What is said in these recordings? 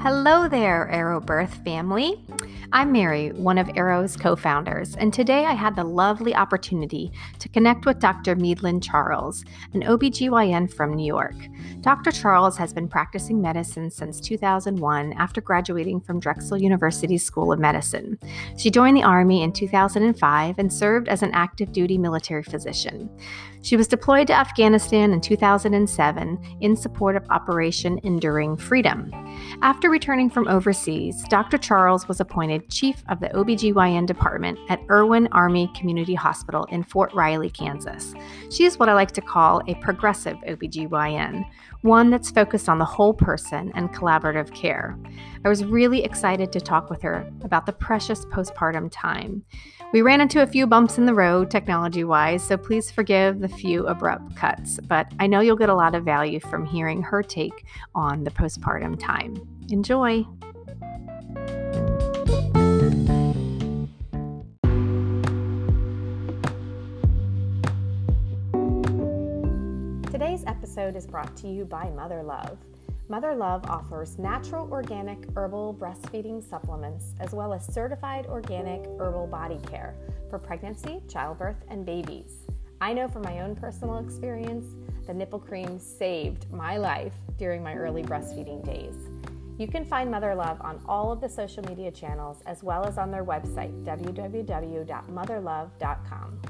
Hello there, Arrow Birth family. I'm Mary, one of Arrow's co founders, and today I had the lovely opportunity to connect with Dr. Meadlin Charles, an OBGYN from New York. Dr. Charles has been practicing medicine since 2001 after graduating from Drexel University School of Medicine. She joined the Army in 2005 and served as an active duty military physician. She was deployed to Afghanistan in 2007 in support of Operation Enduring Freedom. After returning from overseas, Dr. Charles was appointed chief of the OBGYN department at Irwin Army Community Hospital in Fort Riley, Kansas. She is what I like to call a progressive OBGYN, one that's focused on the whole person and collaborative care. I was really excited to talk with her about the precious postpartum time. We ran into a few bumps in the road technology wise, so please forgive the few abrupt cuts, but I know you'll get a lot of value from hearing her take on the postpartum time. Enjoy! Today's episode is brought to you by Mother Love. Mother Love offers natural organic herbal breastfeeding supplements as well as certified organic herbal body care for pregnancy, childbirth, and babies. I know from my own personal experience, the nipple cream saved my life during my early breastfeeding days. You can find Mother Love on all of the social media channels as well as on their website, www.motherlove.com.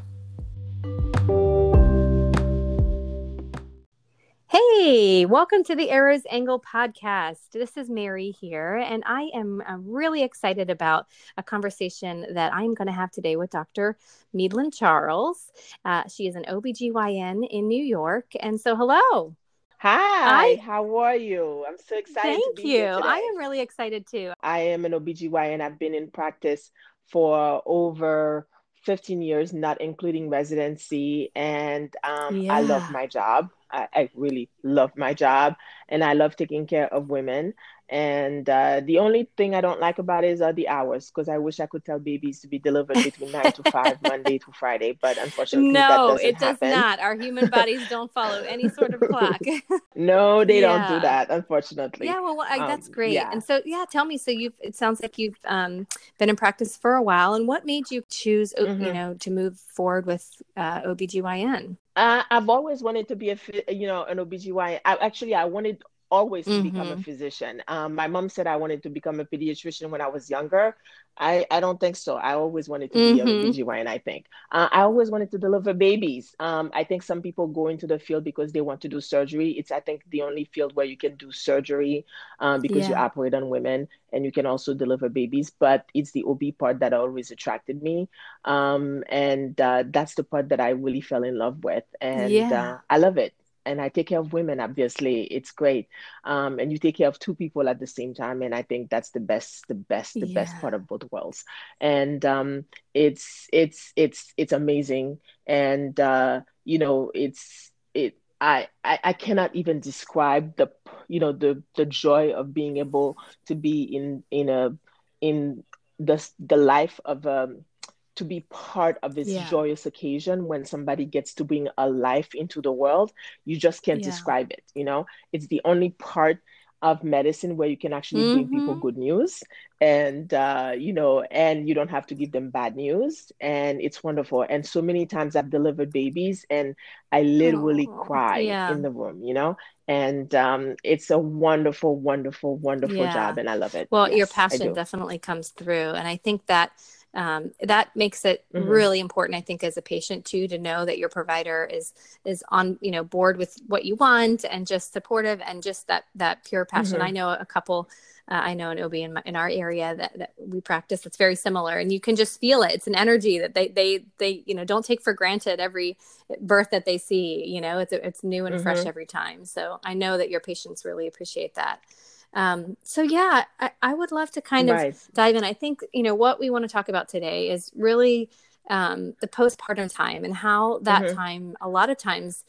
Hey, welcome to the Arrows Angle podcast. This is Mary here, and I am uh, really excited about a conversation that I'm going to have today with Dr. Meadlin Charles. Uh, she is an OBGYN in New York. And so, hello. Hi, Hi, how are you? I'm so excited. Thank you. I am really excited too. I am an OBGYN. I've been in practice for over 15 years, not including residency, and um, yeah. I love my job. I, I, really love my job and I love taking care of women. And uh, the only thing I don't like about it is uh, the hours because I wish I could tell babies to be delivered between nine to five, Monday to Friday. But unfortunately, no, it does happen. not. Our human bodies don't follow any sort of clock. no, they yeah. don't do that, unfortunately. Yeah, well, I, that's um, great. Yeah. And so, yeah, tell me. So you've it sounds like you've um, been in practice for a while. And what made you choose, mm-hmm. you know, to move forward with uh, OBGYN? Uh, I've always wanted to be a, you know, an OBGYN. I, actually, I wanted always to mm-hmm. become a mm-hmm. physician. Um, my mom said I wanted to become a pediatrician when I was younger. I, I don't think so. I always wanted to mm-hmm. be a OBGYN, I think. Uh, I always wanted to deliver babies. Um, I think some people go into the field because they want to do surgery. It's, I think, the only field where you can do surgery um, because yeah. you operate on women and you can also deliver babies. But it's the OB part that always attracted me. Um, and uh, that's the part that I really fell in love with. And yeah. uh, I love it and I take care of women. Obviously, it's great, um, and you take care of two people at the same time, and I think that's the best, the best, the yeah. best part of both worlds. And um, it's it's it's it's amazing, and uh, you know, it's it. I, I I cannot even describe the you know the the joy of being able to be in in a in the the life of um to be part of this yeah. joyous occasion when somebody gets to bring a life into the world you just can't yeah. describe it you know it's the only part of medicine where you can actually mm-hmm. bring people good news and uh, you know and you don't have to give them bad news and it's wonderful and so many times i've delivered babies and i literally oh, cry yeah. in the room you know and um, it's a wonderful wonderful wonderful yeah. job and i love it well yes, your passion definitely comes through and i think that um, that makes it mm-hmm. really important i think as a patient too to know that your provider is is on you know board with what you want and just supportive and just that that pure passion mm-hmm. i know a couple uh, I know an OB in, my, in our area that, that we practice that's very similar, and you can just feel it. It's an energy that they they they you know don't take for granted every birth that they see. You know, it's it's new and mm-hmm. fresh every time. So I know that your patients really appreciate that. Um, so yeah, I, I, would love to kind of dive in. I think you know what we want to talk about today is really um, the postpartum time and how that mm-hmm. time a lot of times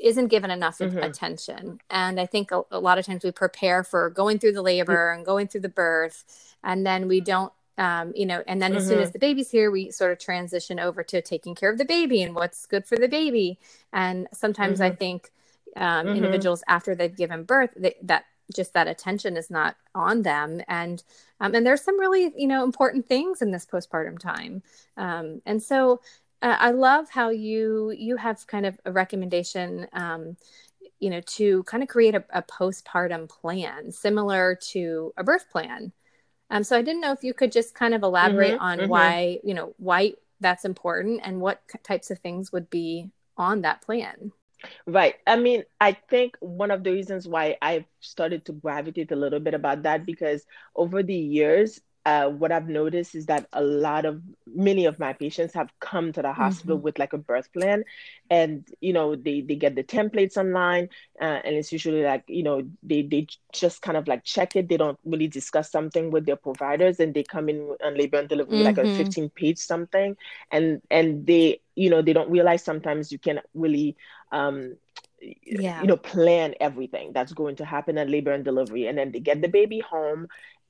isn't given enough mm-hmm. attention. And I think a, a, lot of times we prepare for going through the labor and going through the birth, and then we don't. Um, you know, and then mm-hmm. as soon as mm-hmm. the baby's here, we sort of transition over to taking care of the baby and what's good for the baby. And sometimes I mm-hmm. think um, individuals after they've given birth they, that just that attention is not on them. And um, and there's some really you know important things in this postpartum time. Um, and so uh, i love how you you have kind of a recommendation um, you know to kind of create a, a postpartum plan similar to a birth plan. Um, so i didn't know if you could just kind of elaborate mm-hmm, on mm-hmm. why you know why that's important and what types of things would be on that plan Right. I mean, I think one of the reasons why I've started to gravitate a little bit about that because over the years, uh, what I've noticed is that a lot of many of my patients have come to the hospital mm-hmm. with like a birth plan, and you know they they get the templates online, uh, and it's usually like you know they they just kind of like check it. They don't really discuss something with their providers, and they come in on labor and delivery mm-hmm. like a mm-hmm. fifteen page something, and and they you know they don't realize sometimes you can really um, yeah. you know plan everything that's going to happen at labor and delivery and then they get the baby home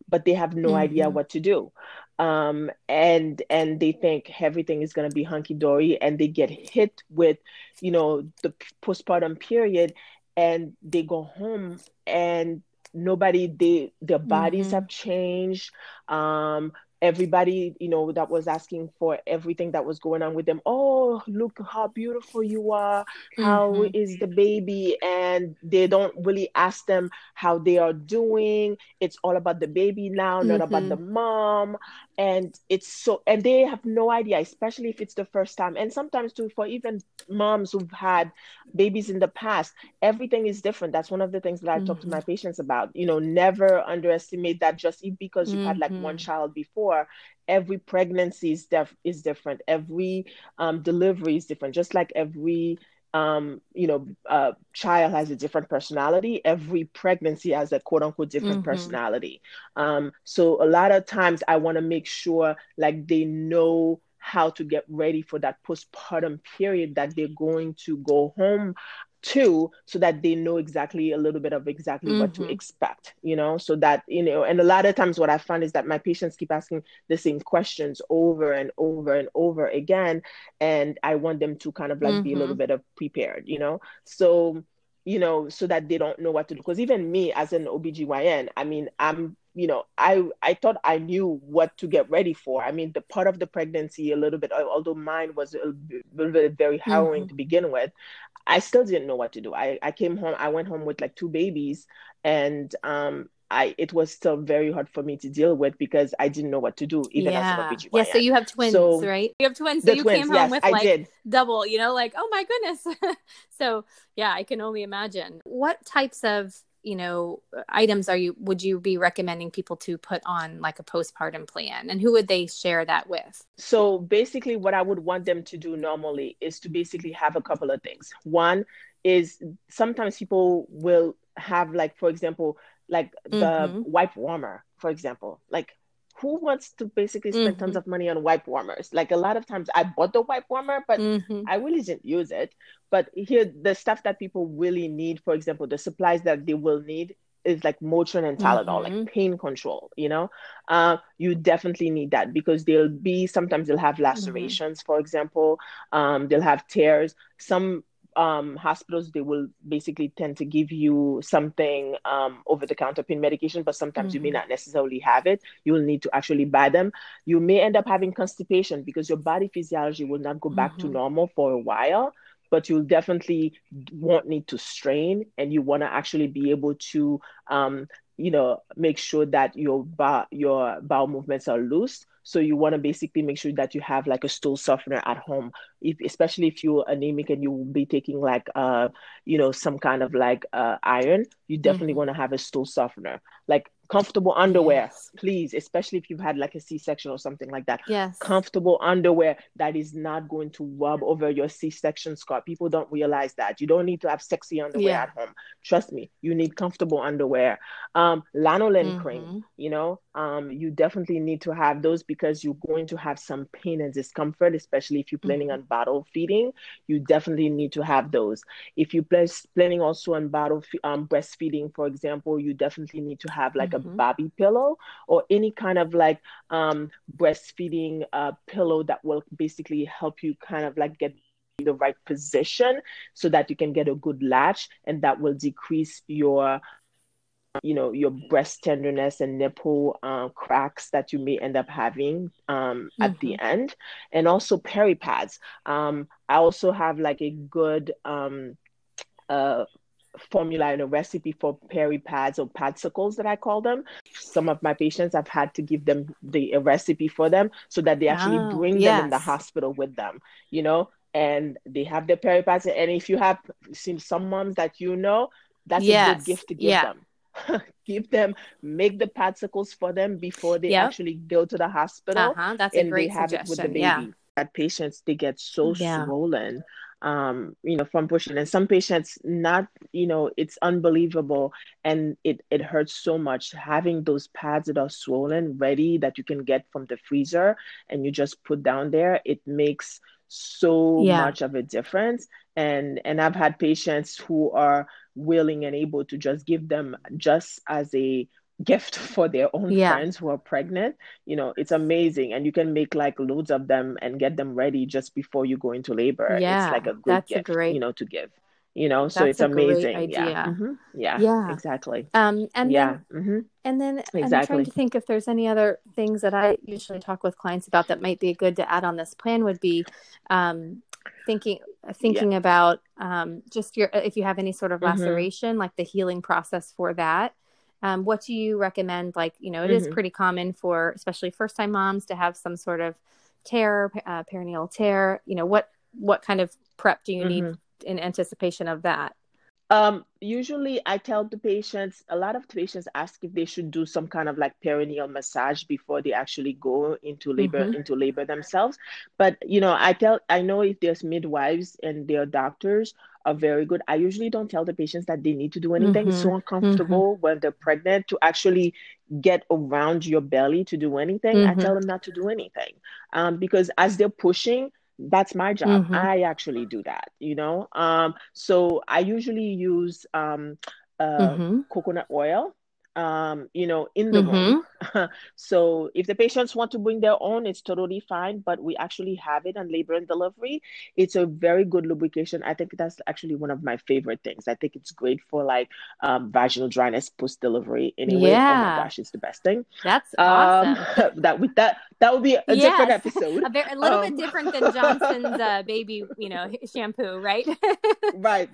but they have no mm-hmm. idea what to do um, and and they think everything is going to be hunky-dory and they get hit with you know the postpartum period and they go home and nobody they their bodies mm-hmm. have changed um everybody you know that was asking for everything that was going on with them oh look how beautiful you are How mm-hmm. is the baby and they don't really ask them how they are doing it's all about the baby now mm-hmm. not about the mm-hmm. mom and it's so and they have no idea especially if it's the first time and sometimes too for even moms who've had babies in the past everything is different that's one of the things that i mm-hmm. talk to my mm-hmm. patients about you know never underestimate that just because you've mm-hmm. had like one mm-hmm. child before every pregnancy is def- is different every um, delivery is different just like every um, you know, uh, child has a different personality. Every pregnancy has a quote unquote different mm-hmm. personality. Um, so a lot of times I want to make sure like they know how to get ready for that postpartum period that they're going to go home too so that they know exactly a little bit of exactly mm-hmm. what to mm-hmm. expect you know so that you know and a lot of times what i find is that my patients keep asking the same questions over and over and over again and i want them to kind of like mm-hmm. be a little mm-hmm. bit of prepared you know so you know so that they don't know what to do because even me as an obgyn i mean i'm you know i i thought i knew what to get ready for i mean the part of the pregnancy a little bit although mine was a little bit very harrowing mm-hmm. to begin with I still didn't know what to do. I, I came home, I went home with like two babies and um I it was still very hard for me to deal with because I didn't know what to do, even yeah. as an OBGYN. Yeah, so you have twins, so, right? You have twins. So you twins, came home yes, with like did. double, you know, like, oh my goodness. so yeah, I can only imagine. What types of you know items are you would you be recommending people to put on like a postpartum plan? And who would they share that with? So basically what i would want them to do normally is to basically have a couple of things. One is sometimes people will have like for example like the mm-hmm. wipe warmer for example. Like who wants to basically spend mm-hmm. tons of money on wipe warmers? Like a lot of times I bought the wipe warmer, but mm-hmm. I really didn't use it. But here, the stuff that people really need, for example, the supplies that they will need is like Motrin and Tylenol, mm-hmm. like pain control, you know, uh, you definitely need that because they'll be, sometimes they'll have lacerations, for example, um, they'll have tears. Some um, hospitals they will basically tend to give you something um, over the counter pain medication but sometimes mm-hmm. you may mm-hmm. not necessarily have it you will need to actually buy them you may end up having constipation because your body physiology will not go back mm-hmm. to normal for a while but you'll definitely won't need to strain and you want to actually be able to um, you know make sure that your ba- your bowel movements are loose so you want to basically make sure that you have like a stool softener at home, if, especially if you're anemic and you will be taking like uh you know some kind of like uh, iron. You definitely mm-hmm. want to have a stool softener. Like comfortable underwear yes. please especially if you've had like a c-section or something like that. Yes. Comfortable underwear that is not going to rub over your c-section scar. People don't realize that. You don't need to have sexy underwear yeah. at home. Trust me you need comfortable underwear. Um lanolin mm-hmm. cream you know um you definitely need to have those because you're going to have some pain and discomfort especially if you're planning mm-hmm. on bottle feeding you definitely need to have those if you're planning also on bottle um, breastfeeding for example you definitely need to have like mm-hmm. a Boppy pillow or any kind of like um, breastfeeding uh, pillow that will basically help you kind of like get the right position so that you can get a good latch and that will decrease your you know, your breast tenderness and nipple uh, cracks that you may end up having um, mm-hmm. at the mm-hmm. end, and also peri pads. Um, I also have like a good um, uh, formula and a recipe for peri pads or padsicles that I call them. Some of my patients, I've had to give them the a recipe for them so that they actually oh, bring yes. them in the hospital with them, you know, and they have their peri pads. And if you have seen some moms that you know, that's yes. a good gift to give yeah. them. give them, make the padsicles for them before they yep. actually go to the hospital. Uh-huh. That's a great suggestion. Yeah. That patients they get so yeah. swollen um, you know, from pushing. And some patients, not, you know, it's unbelievable and it, it hurts so much having those pads that are swollen ready that you can get from the freezer and you just put down there. It makes so yeah. much of a difference. And and I've had patients who are willing and able to just give them just as a gift for their own yeah. friends who are pregnant you know it's amazing and you can make like loads of them and get them ready just before you go into labor yeah, it's like a good that's gift a great, you know to give you know so it's amazing yeah mm-hmm. yeah yeah exactly um and yeah then, mm-hmm. and then exactly. i'm trying to think if there's any other things that i usually talk with clients about that might be good to add on this plan would be um thinking thinking yeah. about um just your if you have any sort of mm-hmm. laceration mm-hmm. like the healing process for that um, what do you recommend? Like, you know, it mm-hmm. is pretty common for especially first time moms to have some sort of tear, uh, perineal tear. You know, what what kind of prep do you mm-hmm. need in anticipation of that? Um, usually I tell the patients, a lot of patients ask if they should do some kind of like perineal massage before they actually go into labor, mm-hmm. into labor themselves. But, you know, I tell, I know if there's midwives and their doctors are very good. I usually don't tell the patients that they need to do anything. Mm-hmm. It's so uncomfortable mm-hmm. when they're pregnant to actually get around your belly to do anything. Mm-hmm. I tell them not to do anything um, because as they're pushing, that's my job. Mm-hmm. I actually do that, you know. Um, so I usually use um, uh, mm-hmm. coconut oil um, you know, in the mm-hmm. room. so if the patients want to bring their own, it's totally fine. But we actually have it on labor and delivery. It's a very good lubrication. I think that's actually one of my favorite things. I think it's great for like um, vaginal dryness post delivery. Anyway, yeah. oh my gosh, it's the best thing. That's awesome. Um, that would that that would be a yes. different episode. a, very, a little um, bit different than Johnson's uh, baby, you know, shampoo, right? right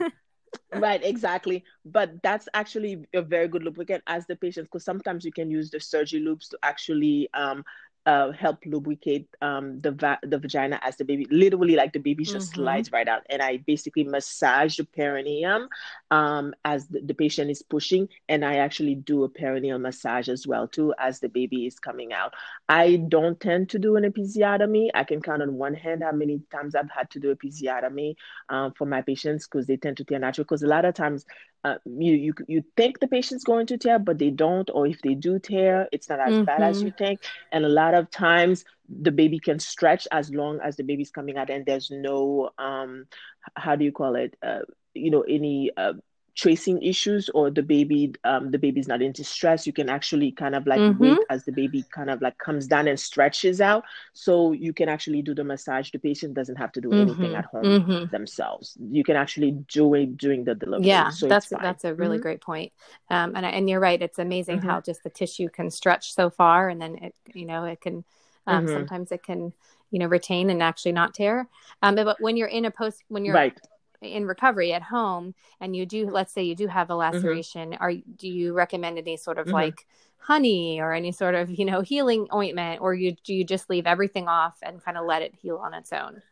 right exactly. But that's actually a very good lubricant as the patient because sometimes you can use the surgery loops to actually um, uh, help lubricate um, the va- the vagina as the baby literally like the baby just mm-hmm. slides right out. And i basically massage the perineum um, as the, the, patient is pushing. And i actually do a perineal massage as well too as the baby is coming out. I don't tend to do an episiotomy. I can count on one hand how many times i've had to do episiotomy um, for my patients because they tend to tear natural. Because a lot of times uh, you, you you think the patient's going to tear, but they don't, or if they do tear, it's not as mm-hmm. bad as you mm-hmm. think. And a lot of times, the baby can stretch as long as the baby's coming out, and there's no um, how do you call it? Uh, you know, any uh, tracing issues or the baby um, the baby's not into stress you can actually kind of like mm-hmm. wait as the baby kind of like comes down and stretches out so you can actually do the massage the patient doesn't have to do mm-hmm. anything at home mm-hmm. themselves you can actually do it during the delivery yeah so that's that's a really mm-hmm. great point um, and, and you're right it's amazing how mm-hmm. just the tissue can stretch so far and then it you know it can um, mm-hmm. sometimes it can you know retain and actually not tear um, but when you're in a post when you're right in recovery at home and you do let's say you do have a mm-hmm. laceration mm-hmm. are do you recommend any sort of mm-hmm. like honey or any sort of you know healing ointment or you do you just leave everything off and kind of let it heal on its own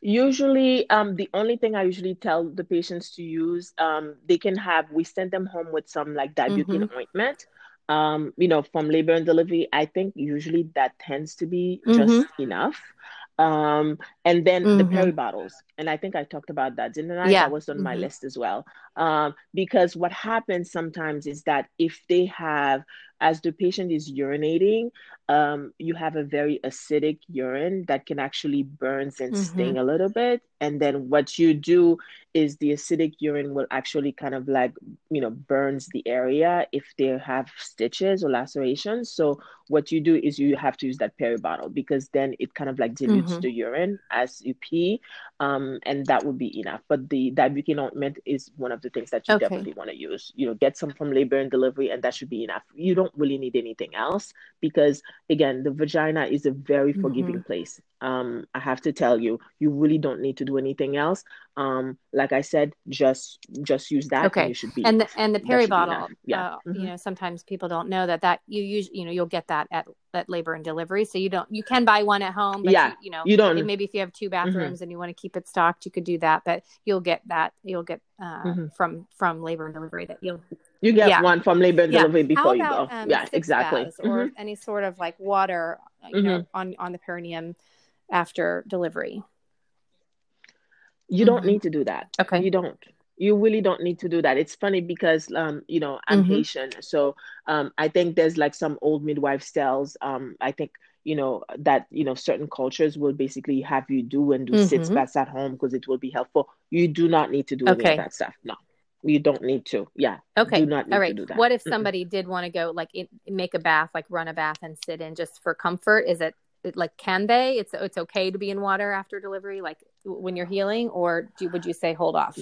usually um, the only thing i usually tell the patients to use um, they can have we send them home with some like Dibucaine mm-hmm. ointment um, you know from labor and delivery i think usually that tends to be just mm-hmm. enough um, and then mm-hmm. the peri bottles. And I think I talked about that, didn't I? Yeah. That was on mm-hmm. my list as well. Um, because what happens sometimes is that if they have as the patient is urinating, um, you have a very acidic urine that can actually burns and mm-hmm. sting a little bit. And then what you do is the acidic urine will actually kind of like, you know, burns the area if they have stitches or lacerations. So what you do is you have to use that peri bottle because then it kind of like dilutes mm-hmm. the urine as you pee. Um, and that would be enough. But the Dibucaine ointment is one of the things that you okay. definitely want to use. You know, get some from labor and delivery, and that should be enough. You don't really need anything else because again, the vagina is a very forgiving mm-hmm. place. Um, I have to tell you, you really don't need to do anything else. Um, like I said, just just use that. Okay. And you should be and the and the peri bottle. Yeah. Uh, mm-hmm. You know, sometimes people don't know that that you use. You know, you'll get that at at labor and delivery. So you don't. You can buy one at home. But yeah. You, you know, you don't. Maybe if you have two mm-hmm. bathrooms mm-hmm. and you want to keep it stocked, you could do that. But you'll get that. You'll get uh, mm-hmm. from from labor and delivery that you'll you get yeah. one from labor and yeah. delivery before about, you go. Um, yeah, exactly. Or mm-hmm. any sort of like water, you mm-hmm. know, on on the perineum after delivery. You mm-hmm. don't need to do that. Okay. You don't. You really don't need to do that. It's funny because um, you know, I'm mm-hmm. Haitian, so um, I think there's like some old midwife styles. Um, I think you know that you know certain cultures will basically have you do and do mm-hmm. sitz baths at home because it will be helpful. You do not need to do okay. any of that stuff. No you don't need to. Yeah. Okay. Do not all right. what if somebody did want to go like it, make a bath like run a bath and sit in just for comfort? Is it like can they? It's it's okay to be in water after delivery like when you're healing or do would you say hold off?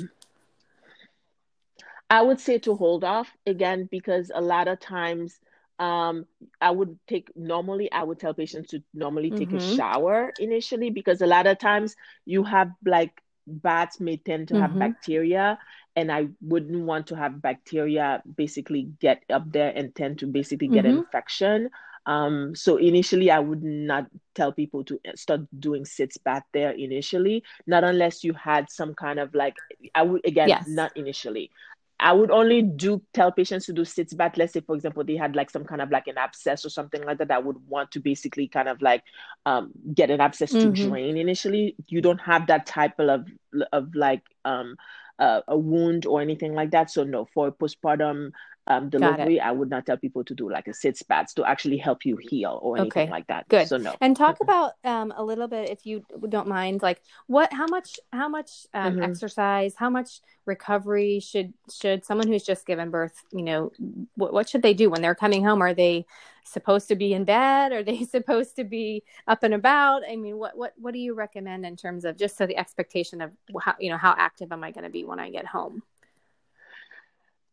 I would say to hold off again because a lot of times um i would take normally i would tell patients to normally take mm-hmm. a shower initially because a lot of times you have like bats may tend to mm-hmm. have bacteria and I wouldn't want to have bacteria basically get up there and tend to basically get mm-hmm. infection. Um, so initially, I would not tell people to start doing sits back there initially, not unless you had some kind of like I would again yes. not initially. I would only do tell patients to do sitz bath. Let's say, for example, they had like some kind of like an abscess or something like that. I would want to basically kind of like um, get an abscess mm-hmm. to drain initially. You don't have that type of of like um, a wound or anything like that. So no, for postpartum um, delivery, I would not tell people to do like a sit spats to actually help you heal or anything okay. like that. Good. So no. And talk about um, a little bit, if you don't mind, like what, how much, how much um, mm-hmm. exercise, how much recovery should should someone who's just given birth, you know, what, what should they do when they're coming home? Are they supposed to be in bed? Are they supposed to be up and about? I mean, what what what do you recommend in terms of just so the expectation of how you know how active am I going to be when I get home?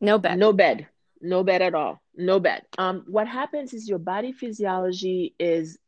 No bed. No bed no bed at all no bed um what happens is your body physiology is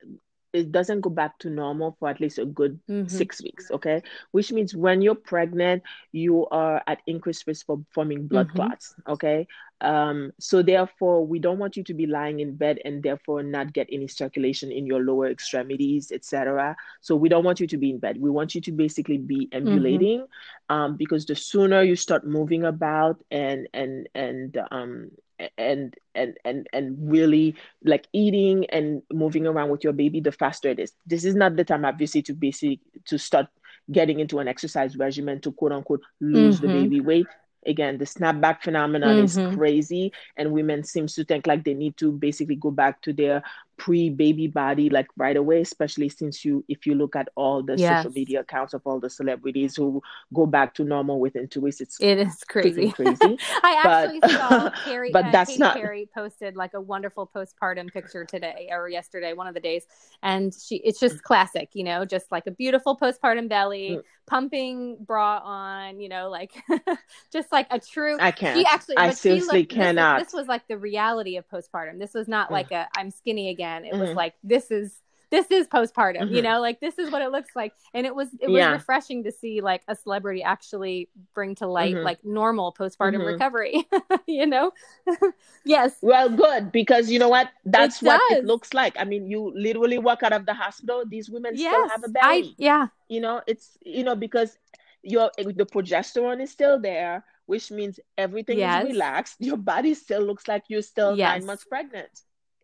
it doesn't go back to normal for at least a good mm-hmm. six weeks okay which means when you're pregnant you are at increased risk for forming blood mm-hmm. clots okay um, so therefore we don't want you to be lying in bed and therefore not get any circulation in your lower extremities etc so we don't want you to be in bed we want you to basically be ambulating mm-hmm. um, because the sooner you start moving about and and and um, and and and and really like eating and moving around with your baby the faster it is this is not the time obviously to basically to start getting into an exercise regimen to quote unquote lose mm-hmm. the baby weight again the snapback phenomenon mm-hmm. is crazy and women seems to think like they need to basically go back to their pre-baby body like right away especially since you if you look at all the yes. social media accounts of all the celebrities who go back to normal within two weeks it's it is crazy crazy i actually but, saw carrie but uh, that's Katy not Perry posted like a wonderful postpartum picture today or yesterday one of the days and she it's just classic you know just like a beautiful postpartum belly mm. pumping bra on you know like just like a true i can't she actually i seriously looked, cannot this was, this was, like the reality of postpartum this was not mm. like a i'm skinny again again. It mm-hmm. was like this is this is postpartum, mm-hmm. you know, like this is what it looks like. And it was it was yeah. refreshing to see like a celebrity actually bring to light mm-hmm. like normal postpartum mm-hmm. recovery, you know? yes. Well, good because you know what? That's it what it looks like. I mean, you literally walk out of the hospital, these women yes. still have a belly. I, yeah. You know, it's you know because your the progesterone is still there which means everything yes. is relaxed. Your body still looks like you're still yes. nine months pregnant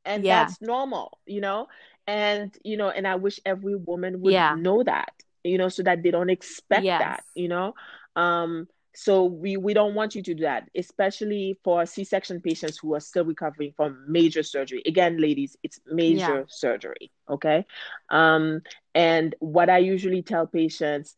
and yeah. that's normal you know and you know and i wish every woman would yeah. know that you know so that they don't expect yeah. that you know um so we we don't want you to do that especially for c-section patients who are still recovering from major surgery again ladies it's major yeah. surgery okay um and what i usually tell patients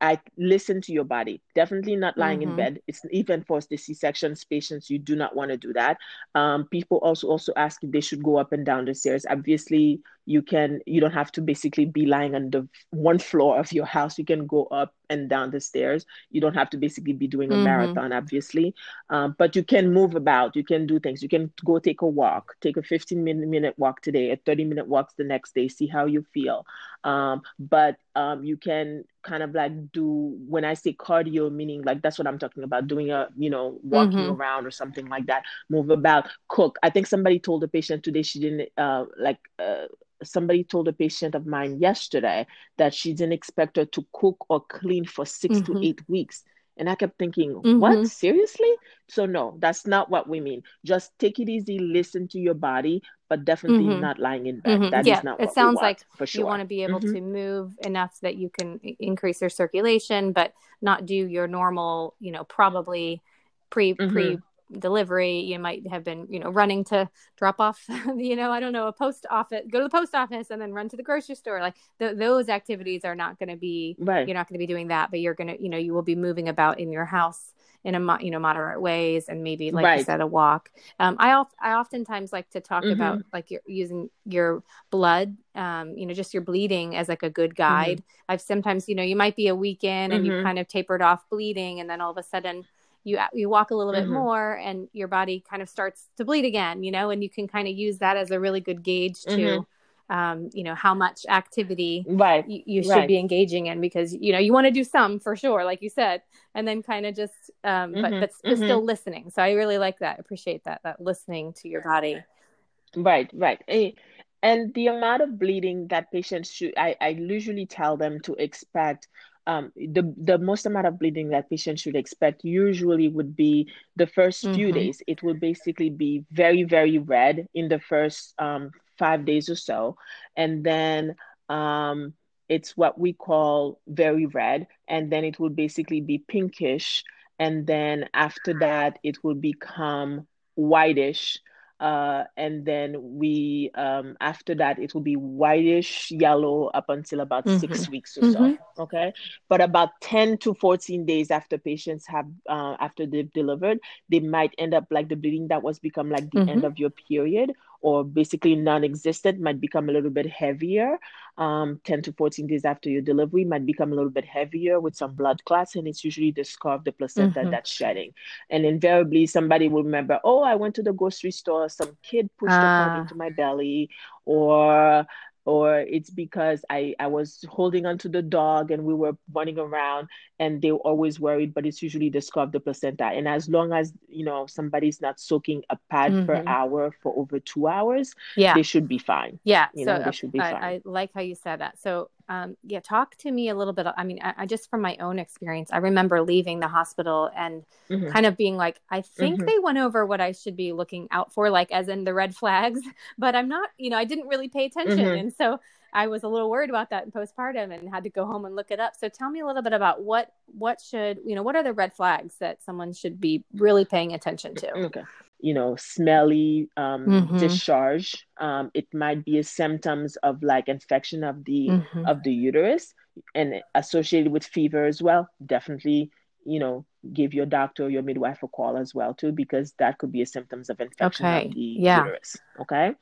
I listen to your body. Definitely not lying mm-hmm. in bed. It's even for the C-sections patients, you do not want to do that. Um, people also also ask if they should go up and down the stairs. Obviously, you can. You don't have to basically be lying on the one floor of your house. You can go up and down the stairs. You don't have to basically be doing a mm-hmm. marathon, obviously, um, but you can move about. You can do things. You can go take a walk. Take a 15 minute, minute walk today, a 30 minute walk the next day. See how you feel. Um, but um, you can kind of like do when I say cardio, meaning like that's what I'm talking about, doing a you know walking mm-hmm. around or something like that, move about, cook. I think somebody told a patient today she didn't uh, like. Uh, somebody told a patient of mine yesterday that she didn't expect her to cook or clean for 6 mm-hmm. to eight weeks and I kept thinking, mm-hmm. what? Seriously? So, no, that's not what we mean. Just take it easy, listen to your body, but definitely mm-hmm. not lying in bed. Mm-hmm. That yeah, is not it sounds like for sure. You want to be able mm-hmm. to move enough so that you can increase your circulation, but not do your normal, you know, probably pre pre mm-hmm delivery you might have been you know running to drop off you know i don't know a post office go to the post office and then run to the grocery store like th- those activities are not going to be right. you're not going to be doing that but you're going to you know you will be moving about in your house in a mo- you know moderate ways and maybe like right. you said a walk um, i of- i oftentimes like to talk mm-hmm. about like you're using your blood um, you know just your bleeding as like a good guide mm-hmm. i've sometimes you know you might be a weekend and mm-hmm. you kind of tapered off bleeding and then all of a sudden you you walk a little mm-hmm. bit more and your body kind of starts to bleed again you know and you can kind of use that as a really good gauge to mm-hmm. um, you know how much activity right. you, you should right. be engaging in because you know you want to do some for sure like you said and then kind of just um, mm-hmm. but, but, mm-hmm. still listening so i really like that appreciate that that listening to your body right right and the amount of bleeding that patients should i, I usually tell them to expect um, the the most amount of bleeding that patients should expect usually would be the 1st mm-hmm. few days. It will basically be very very red in the first um, five days or so, and then um, it's what we call very red, and then it will basically be pinkish, and then after that it will become whitish uh, and then we um, after that it will be whitish yellow up until about mm-hmm. six weeks or mm-hmm. so okay but about 10 to 14 days after patients have uh, after they've delivered they might end up like the bleeding that was become like the mm-hmm. end of your period or basically non-existent might become a little bit heavier um, 10 to 14 days after your delivery might become a little bit heavier with some blood clots and it's usually the scar of the placenta mm-hmm. that's shedding and invariably somebody will remember oh i went to the grocery store some kid pushed a ah. into my belly or or it's because I, I was holding onto the dog and we were running around and they were always worried, but it's usually the scar of the placenta. And as long as, you know, somebody's not soaking a pad mm-hmm. per hour for over two hours, yeah. they should be fine. Yeah. You so know, they should be I, fine. I like how you said that. So um, yeah, talk to me a little bit. I mean, I, I, just from my own experience, I remember leaving the hospital and mm-hmm. kind of being like, I think mm-hmm. they went over what I should be looking out for, like as in the red flags, but I'm not, you know, I didn't really pay attention. Mm-hmm. And so I was a little worried about that in postpartum and had to go home and look it up. So tell me a little bit about what, what should, you know, what are the red flags that someone should be really paying attention to? Okay you know, smelly um, mm-hmm. discharge. Um, it might be a symptoms of like infection of the mm-hmm. of the uterus and associated with fever as well. Definitely, you know, give your doctor or your midwife a call as well too, because that could be a symptoms of infection okay. of the yeah. uterus. Okay.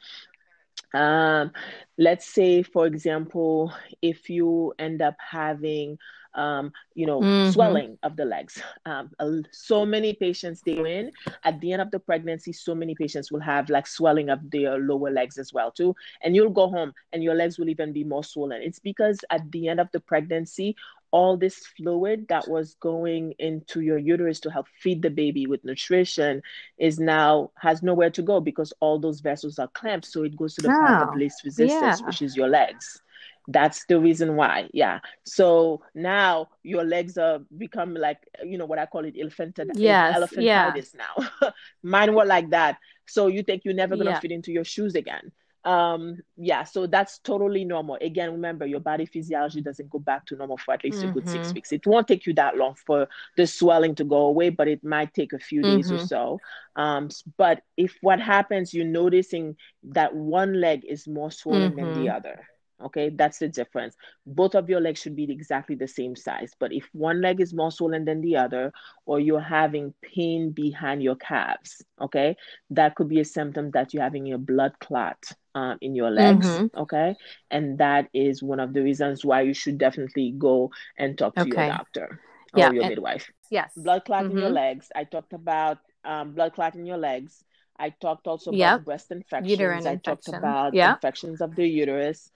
Um, let's say, for example, if you end up having um, you know, mm-hmm. swelling of the legs. Um, so many patients they in at the end of the pregnancy. So many patients will have like swelling of their lower legs as well too, and you'll go home and your legs will even be more swollen. It's because at the end of the pregnancy, all this fluid that was going into your uterus to help feed the baby with nutrition is now has nowhere to go because all those vessels are clamped. So it goes to the oh, part of least resistance, yeah. which is your legs that's the reason why yeah so now your legs are become like you know what i call it elephantitis yes, elephantitis yeah. now mine were like that so you think you're never gonna yeah. fit into your shoes again um yeah so that's totally normal again remember your body physiology doesn't go back to normal for at least mm-hmm. a good six mm-hmm. weeks it won't take you that long for the swelling to go away but it might take a few mm-hmm. days or mm-hmm. so um but if what happens you're noticing that one leg is more swollen mm-hmm. than the mm-hmm. other Okay, that's the difference. Both of your legs should be exactly the same size. But if one leg is more swollen than the other, or you're having pain behind your calves, okay, that could be a symptom that you're having a blood clot um, in your legs. Mm-hmm. Okay, and that is one of the reasons why you should definitely go and talk to okay. your doctor or yeah, your and, midwife. Yes, blood clot mm-hmm. in your mm-hmm. legs. I talked about um, blood clot in your legs. I talked also yep. about breast infections. Uterine I infection. talked about yep. infections of the uterus.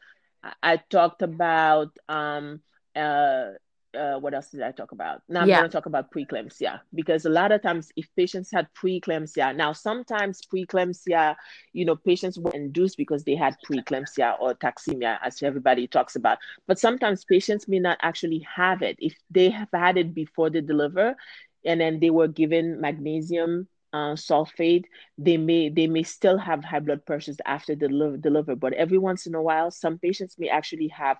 I talked about um uh uh, what else did I talk about? Now I'm yeah. going to talk about preeclampsia because a lot of times, if patients had preeclampsia, now sometimes preeclampsia, you know, patients were induced because they had preeclampsia or toxemia, as everybody talks about. But sometimes patients may not actually have it if they have had it before they deliver, and then they were given magnesium uh, sulfate, they may they may still have high blood pressures after the deliver, deliver. But every once in a while, some patients may actually have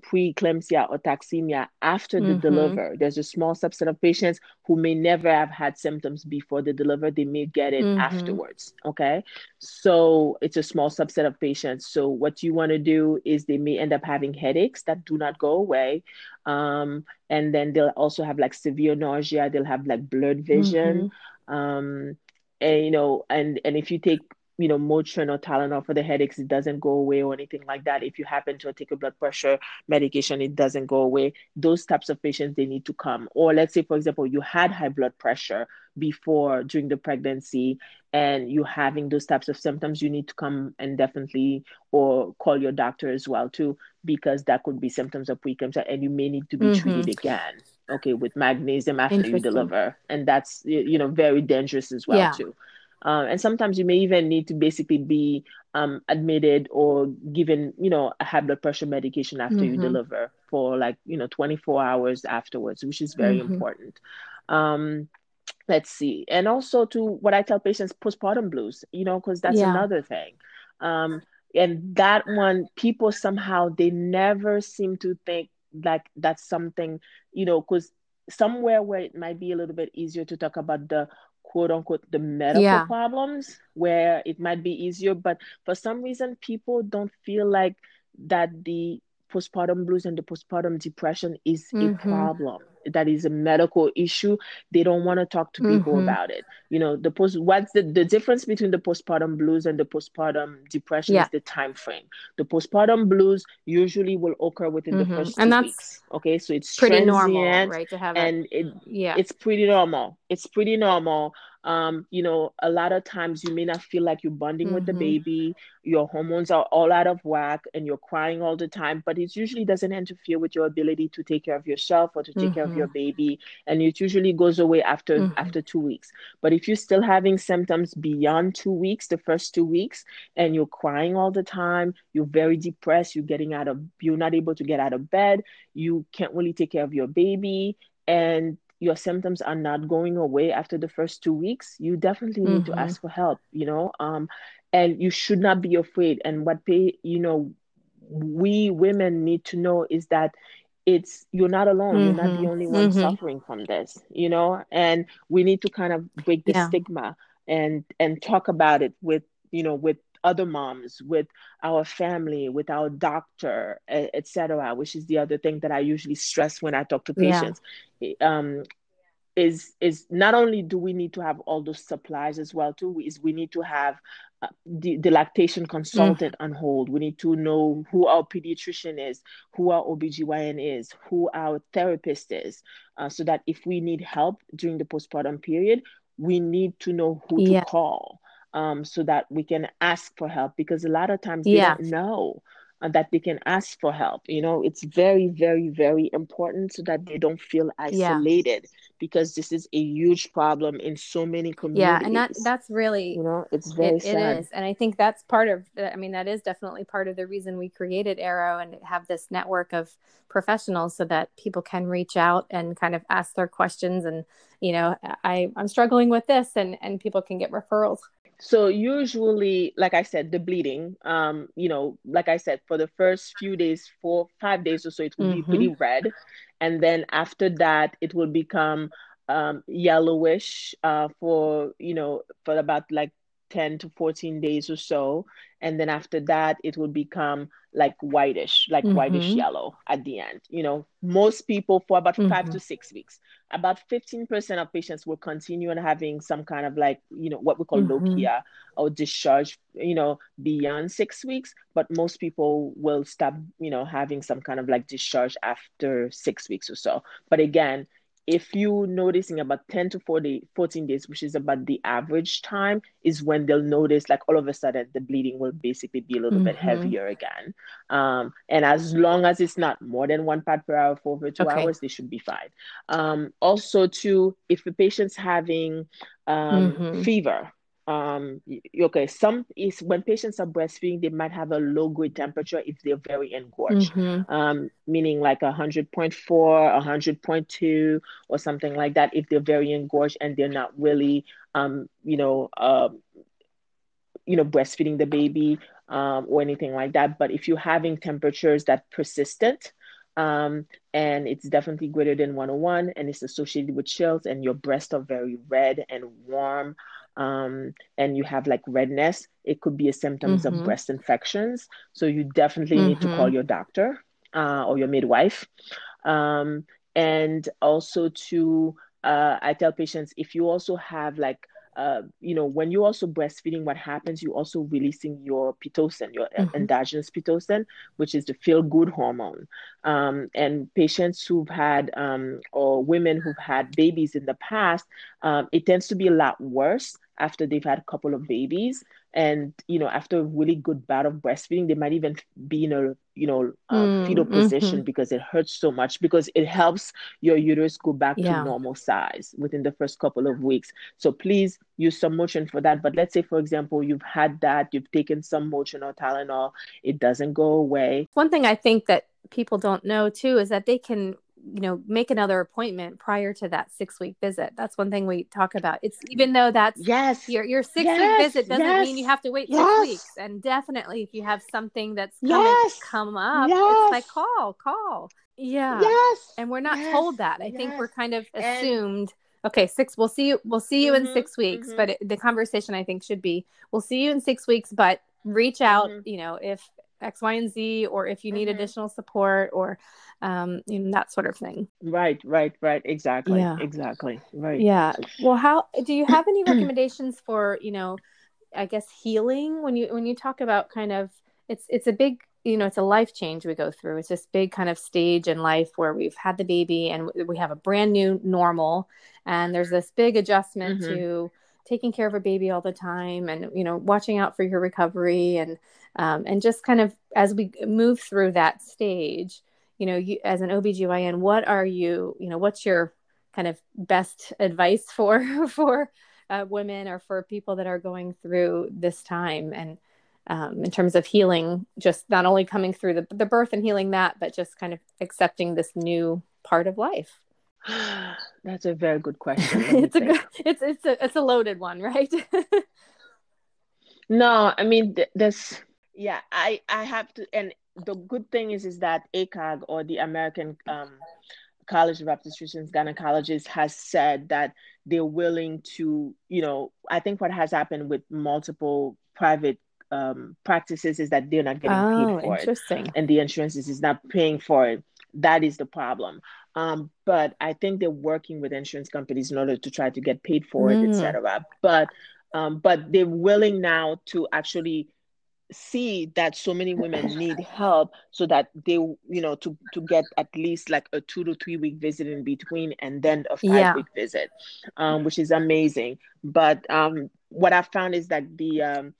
preeclampsia or toxemia after the mm-hmm. deliver. There's a small subset of patients who may never have had symptoms before the deliver. They may get it mm-hmm. afterwards. Okay. So it's a small subset of patients. So what you want to do is they may end up having headaches that do not go away. Um, and then they'll also have like severe nausea. They'll have like blurred vision. Mm-hmm um, and you know, and and if you take you know Motrin or Tylenol for the headaches, it doesn't go away or anything like that. If you happen to take a blood pressure medication, it doesn't go away. Those types of patients they need to come. Or let's say, for example, you had high blood pressure before during the pregnancy and you're having those types of symptoms, you need to come and definitely or call your doctor as well too, because that could be symptoms of preeclampsia and you may need to be mm-hmm. treated again okay with magnesium after you deliver and that's you know very dangerous as well yeah. too um, and sometimes you may even need to basically be um, admitted or given you know a high blood pressure medication after mm-hmm. you deliver for like you know 24 hours afterwards which is very mm-hmm. important um, let's see and also to what i tell patients postpartum blues you know because that's yeah. another thing um, and that one people somehow they never seem to think like that's something you know because somewhere where it might be a little bit easier to talk about the quote unquote the medical yeah. problems where it might be easier but for some reason people don't feel like that the postpartum blues and the postpartum depression is mm-hmm. a problem. That is a medical issue. They don't want to talk to people mm-hmm. about it. You know the post what's the, the difference between the postpartum blues and the postpartum depression yeah. is the time frame. The postpartum blues usually will occur within mm-hmm. the first and that's weeks okay? So it's pretty normal right to have and it, yeah. it's pretty normal. It's pretty normal um, you know, a lot of times you may not feel like you're bonding mm-hmm. with the mm-hmm. baby, your hormones are all out of whack and you're crying all the time, but it usually doesn't interfere with your ability to take care of yourself or to take mm-hmm. care of your mm-hmm. baby. And it usually goes away after mm-hmm. after two weeks. But if you're still having symptoms beyond two weeks, the first two weeks, and you're crying all the time, you're very depressed, you're getting out of you're not able to get out of bed, you can't really take care of your baby, and your symptoms are not going away after the first two weeks, you definitely need mm-hmm. to ask for help, you know, um, and you should not be afraid. And what pay, you know, we women need to know is that it's you're not alone. Mm-hmm. You're not the mm-hmm. only one mm-hmm. suffering from this, you know, and we need to kind of break the yeah. stigma and and talk about it with you know with other moms, with our family, with our doctor, etc. Which is the other thing that I usually stress when I talk to patients. Yeah. Um, is is not only do we need to have all those supplies as well too is we need to have uh, the, the lactation consultant mm. on hold we need to know who our pediatrician is who our obgyn is who our therapist is uh, so that if we need help during the postpartum period we need to know who yeah. to call um, so that we can ask for help because a lot of times they yeah. don't know uh, that they can ask for help. You know, it's very, very, very important so that they don't feel isolated yeah. because this is a huge problem in so many communities. Yeah, and that that's really you know it's very it, sad. It is, and I think that's part of. I mean, that is definitely part of the reason we created Arrow and have this network of professionals so that people can reach out and kind of ask their questions and you know I I'm struggling with this and and people can get referrals so usually, like I said, the bleeding, um, you know, like I said, for the first few days, four, five days or so, it will mm-hmm. be pretty red. And then after that, it will become um, yellowish uh, for, you know, for about like 10 to 14 days or so and then after that it will become like whitish like mm-hmm. whitish yellow at the end you know most people for about mm-hmm. five to six weeks about 15% of patients will continue on having some kind of like you know what we call mm-hmm. lochia or discharge you know beyond six weeks but most people will stop you know having some kind of like discharge after six weeks or so but again if you notice in about 10 to 40, 14 days, which is about the average time, is when they'll notice like all of a sudden the bleeding will basically be a little mm-hmm. bit heavier again. Um, and as long as it's not more than one pad per hour for over two okay. hours, they should be fine. Um, also, too, if the patient's having um, mm-hmm. fever, um okay some is when patients are breastfeeding they might have a low grade temperature if they're very engorged mm-hmm. um meaning like a 100.4 100.2 or something like that if they're very engorged and they're not really um you know uh, you know breastfeeding the baby um, or anything like that but if you're having temperatures that persistent um, and it's definitely greater than 101 and it's associated with chills and your breasts are very red and warm um, and you have like redness, it could be a symptoms mm-hmm. of breast infections. So you definitely mm-hmm. need to call mm-hmm. your doctor uh, or your midwife. Um, and also to, uh, I tell patients if you also have like uh, you know, when you're also breastfeeding, what happens, you're also releasing your pitocin, your mm-hmm. endogenous pitocin, which is the feel good hormone. Um, and patients who've had, um, or women who've had babies in the past, um, it tends to be a lot worse after they've had a couple of babies and you know after a really good bout of breastfeeding they might even be in a you know mm, fetal position mm-hmm. because it hurts so much because it helps your uterus go back yeah. to normal size within the first couple of weeks so please use some Motrin for that but let's say for example you've had that you've taken some Motrin or tylenol it doesn't go away one thing i think that people don't know too is that they can you know make another appointment prior to that six week visit. That's one thing we talk about. It's even though that's yes. your your six yes, week visit doesn't yes, mean you have to wait yes. six weeks. And definitely if you have something that's yes, come up it's like call call. Yeah. Yes. And we're not told that. I think we're kind of assumed and... okay six we'll see you we'll see you mm-hmm, in six weeks. Mm-hmm. but it, the conversation i think should be we'll see you in six weeks but reach out mm-hmm. you know if X, Y, and Z, or if you need mm-hmm. additional support, or um, you know that sort of thing. Right, right, right. Exactly. Yeah. Exactly. Right. Yeah. Well, how do you have any recommendations for you know, I guess healing when you when you talk about kind of it's it's a big you know it's a life change we go through it's this big kind of stage in life where we've had the baby and we have a brand new normal and there's this big adjustment mm-hmm. to taking care of a baby all the time and you know watching out for your recovery and um, and just kind of as we move through that stage you know you as an obgyn what are you you know what's your kind of best advice for for uh, women or for people that are going through this time? And um, in terms of healing just not only coming through the, the birth and healing that but just kind of accepting this new part of life that's a very good question it's a good, it's it's a it's a loaded one right no i mean th- this yeah i i have to and the good thing is is that ACOG or the American um, College of Obstetricians Gynecologists has said that they're willing to, you know, I think what has happened with multiple private um, practices is that they're not getting oh, paid for interesting. it, and the insurances is not paying for it. That is the problem. Um, but I think they're working with insurance companies in order to try to get paid for mm. it, etc. But um, but they're willing now to actually see that so many women need help so that they you know to to get at least like a two to three week visit in between and then a five yeah. week visit um, which is amazing but um, what i found is that the um,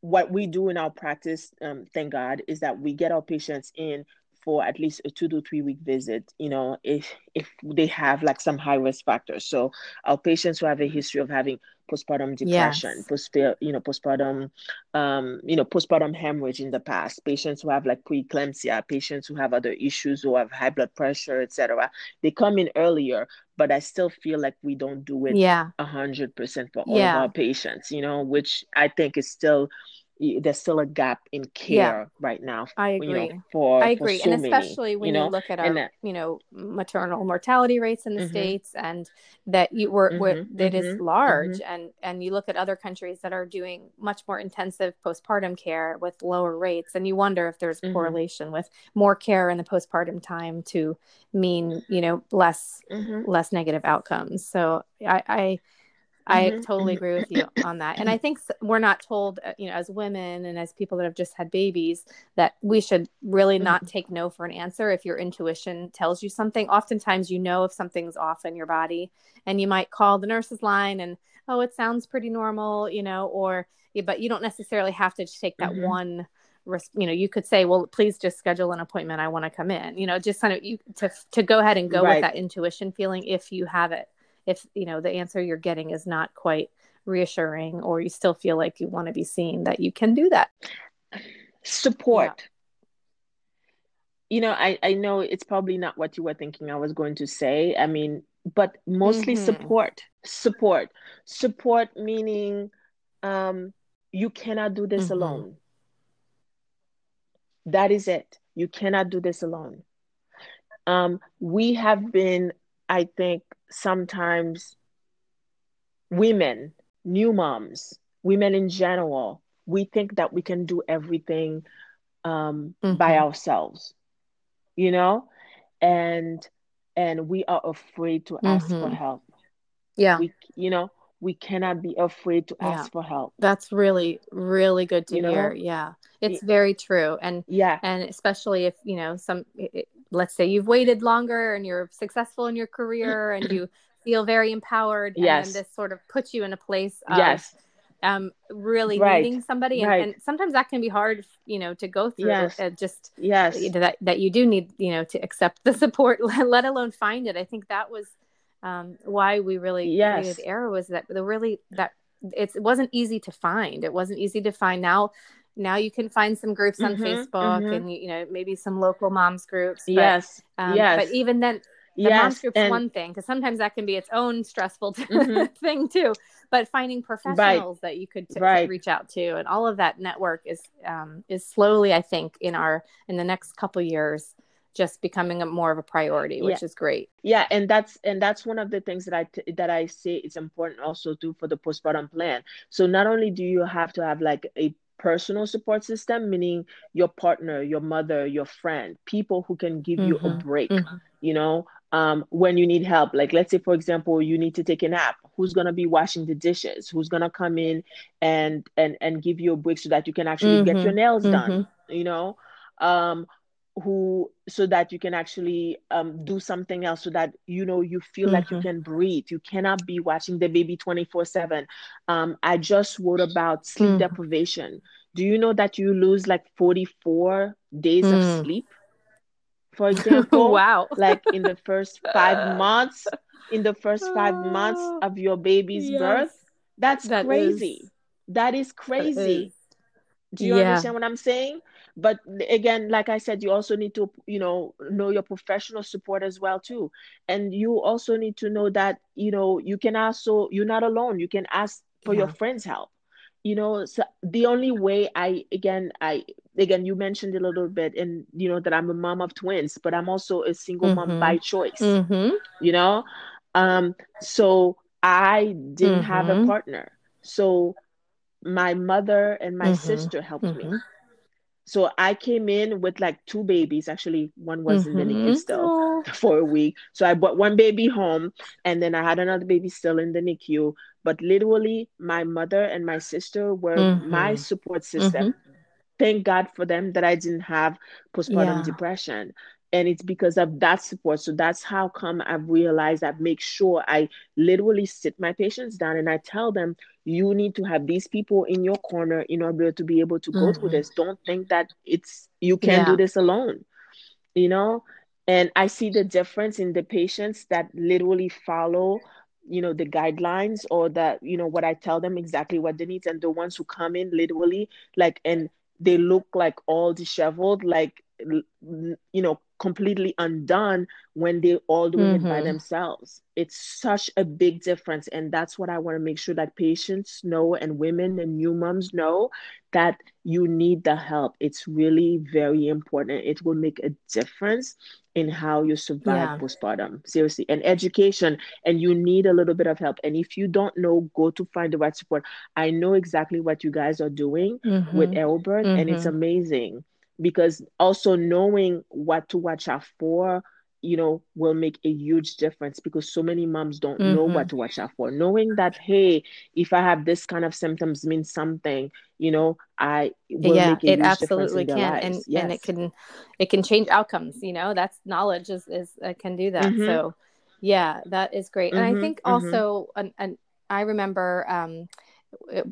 what we do in our practice um, thank god is that we get our patients in for at least a two to three week visit you know if if they have like some high risk factors so our patients who have a history of having postpartum depression yes. post you know postpartum um you know postpartum hemorrhage in the past patients who have like preeclampsia patients who have other issues who have high blood pressure etc they come in earlier but i still feel like we don't do it yeah 100% for all yeah. of our patients you know which i think is still there's still a gap in care yeah, right now. I agree. You know, for I agree, so and especially many, when you, know? you, look at our, that, you know, maternal mortality rates in the mm-hmm. states, and that you were mm-hmm, that mm-hmm, is large, mm-hmm. and and you look at other countries that are doing much more intensive postpartum care with lower rates, and you wonder if there's mm-hmm. correlation with more care in the postpartum time to mean you know less mm-hmm. less negative outcomes. So I, I I mm-hmm. totally mm-hmm. agree with you on that. And I think we're not told, uh, you know, as women and as people that have just had babies, that we should really not mm-hmm. take no for an answer if your intuition tells you something. Oftentimes, you know if something's off in your body, and you might call the nurse's line and, oh, it sounds pretty normal, you know, or, but you don't necessarily have to take that mm-hmm. one you know you could say well please just schedule an appointment i want to come in you know just kind of you to to go ahead and go right. with that intuition feeling if you have it if you know the answer you're getting is not quite reassuring or you still feel like you want to be seen that you can do that. Support. Yeah. you know I, I know it's probably not what you were thinking i was going to say. I mean but mostly mm-hmm. support support. Support meaning um you cannot do this mm-hmm. alone. That is it. You cannot do this alone. Um we have been i think sometimes women, new moms, women in general, we think that we can do everything um, mm-hmm. by ourselves, you know, and and we are afraid to ask mm-hmm. for help. Yeah, we, you know, we cannot be afraid to ask yeah. for help. That's really really good to you hear. Know? Yeah, it's very true, and yeah, and especially if you know some let's say you've waited longer and you're successful in your career and you feel very empowered yes. and this sort of puts you in a place of yes. um, really right. needing somebody and, right. and, sometimes that can be hard you know to go through yes. uh, just yes that, that you do need you know to accept the support let alone find it i think that was um, why we really yes. created arrow was that the really that it wasn't easy to find it wasn't easy to find now now you can find some groups on mm-hmm, Facebook mm-hmm. and you know maybe some local moms groups. But, yes, um, yes. But even then, the yes, moms group's and, one thing because sometimes that can be its own stressful mm-hmm. thing too. But finding professionals right. that you could t- right. reach out to and all of that network is um, is slowly, I think, in our in the next couple years just becoming a more of a priority which yeah. is great yeah and that's and that's one of the things that i t- that i say it's important also too for the postpartum plan so not only do you have to have like a personal support system, meaning your partner, your mother, your friend, people who can give mm-hmm. you a mm-hmm. break, mm-hmm. you know, um, when you need help. Like, let's say, for example, you need to take a nap. Who's gonna be washing the dishes? Who's gonna come in and and and give you a break so that you can actually mm-hmm. get your nails done? Mm-hmm. You know, um, who so that you can actually um, do something else so that you know you feel mm-hmm. like you mm-hmm. can breathe you cannot be watching the baby 24 7 um, i just wrote about sleep mm. deprivation do you know that you lose like 44 days mm. of sleep for example wow like in the first five months in the first five months of your baby's yes. birth that's that crazy is, that is crazy that is. do you yeah. understand what i'm saying but again like i said you also need to you know know your professional support as well too and you also need to know that you know you can also you're not alone you can ask for yeah. your friends help you know so the only way i again i again you mentioned a little bit and you know that i'm a mom of twins but i'm also a single mm-hmm. mom by choice mm-hmm. you know um so i didn't mm-hmm. have a mm-hmm. partner so my mother and my mm-hmm. sister helped me mm-hmm. So I came in with like two babies. Actually, one was mm-hmm. in the NICU still Aww. for a week. So I brought one baby home, and then I had another baby still in the NICU. But literally, my mother and my sister were mm-hmm. my support system. Mm-hmm. Thank God for them that I didn't have postpartum yeah. depression and it's because of that support so that's how come i've realized i make sure i literally sit my patients down and i tell them you need to have these people in your corner in order to be able to go mm-hmm. through this don't think that it's you can yeah. do this alone you know and i see the difference in the patients that literally follow you know the guidelines or that you know what i tell them exactly what they need and the ones who come in literally like and they look like all disheveled like you know completely undone when they're all doing mm-hmm. it by mm-hmm. themselves it's such a big difference and that's what i want to make sure that patients know and women and new moms know that you need the help it's really very important it will make a difference in how you survive yeah. postpartum seriously and education and you need a little bit of help and if you don't know go to find the right support i know exactly what you guys are doing mm-hmm. with Arrowbirth mm-hmm. and it's mm-hmm. amazing because also knowing what to watch out for you know will make a huge difference because so many moms don't mm-hmm. know what to watch out for knowing that hey if i have this kind of symptoms means something you know i yeah it absolutely can and yes. and it can it can change outcomes you know that's knowledge is is uh, can do that mm-hmm. so yeah that is great mm-hmm. and i think mm-hmm. also and, and i remember um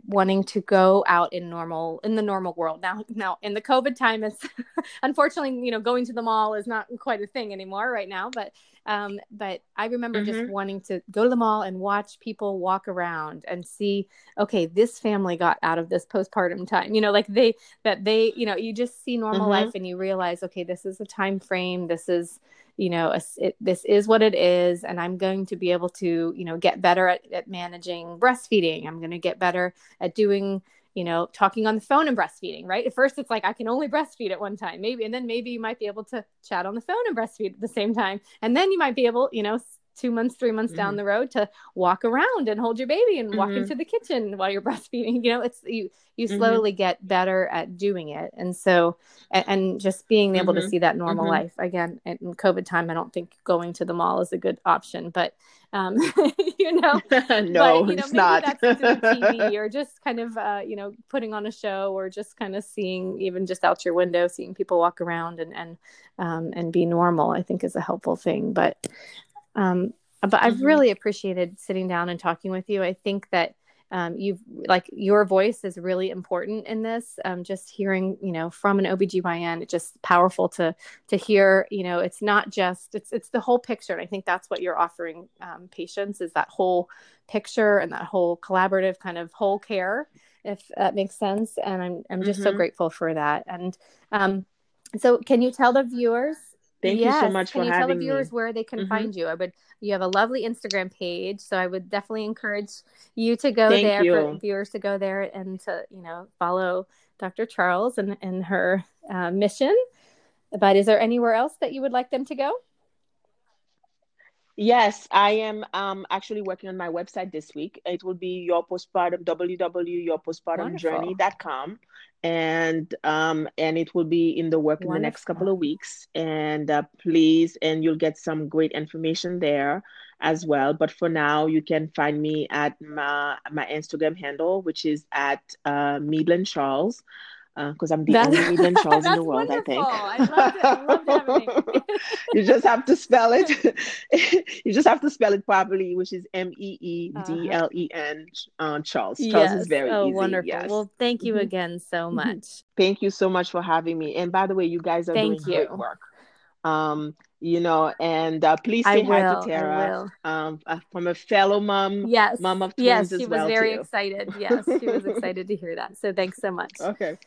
wanting to go out in normal in the normal world now now in the covid time it's unfortunately you know going to the mall is not quite a thing anymore right now but um but i remember mm-hmm. just wanting to go to the mall and watch people walk around and see okay this family got out of this postpartum time you know like they that they you know you just see normal mm-hmm. life and you realize okay this is a time frame this is you know it, this is what it is and i'm going to be able to you know get better at, at managing breastfeeding. I'm going to get better at doing you know talking on the phone and breastfeeding right? At first it's like i can only breastfeed at one time. Maybe and then maybe you might be able to chat on the phone and breastfeed at the same time. And then you might be able you know two months, three months mm-hmm. down the road to walk around and hold your baby and mm-hmm. walk into the kitchen while you're breastfeeding. You know, it's you you mm-hmm. slowly mm-hmm. get better at doing it. And so and, and just being able to mm-hmm. see that normal mm-hmm. life. Again, in COVID time, I don't think going to the mall is a good option, but um, you know, no, but, you know, it's not. that's TV or just kind of uh, you know, putting on a show or just kind of seeing even just out your window, seeing people walk around and and um, and be normal, I think is a helpful thing. But um, but mm-hmm. I've really appreciated sitting down and talking with you. I think that um, you've like your voice is really important in this. Um, just hearing, you know, from an OBGYN, it's just powerful to to hear, you know, it's not just it's it's the whole picture. And I think that's what you're offering um, patients is that whole picture and that whole collaborative kind of whole care, if that makes sense. And I'm I'm just mm-hmm. so grateful for that. And um, so can you tell the viewers Thank yes. you so much can for you tell the viewers me. where they can mm-hmm. find you? I would. You have a lovely Instagram page, so I would definitely encourage you to go Thank there you. for viewers to go there and to you know follow Dr. Charles and and her uh, mission. But is there anywhere else that you would like them to go? Yes, I am um, actually working on my website this week. It will be your postpartum www.yourpostpartumjourney.com and um, and it will be in the work Wonderful. in the next couple of weeks. And uh, please, and you'll get some great information there as well. But for now, you can find me at my my Instagram handle, which is at uh, Meedlen Charles because uh, I'm the that's, only Meedlen Charles in the world, wonderful. I think. I loved it. I you just have to spell it. you just have to spell it properly, which is M E E D L E N uh, Charles. Charles yes. is very oh, easy. wonderful. Yes. Well, thank you mm-hmm. again so mm-hmm. much. Thank you so much for having me. And by the way, you guys are thank doing you. great work. Um, you know, and uh, please say hi to Tara um, uh, from a fellow mom, yes, mom of twins yes, she was well very too. excited. Yes, she was excited to hear that. So thanks so much. Okay.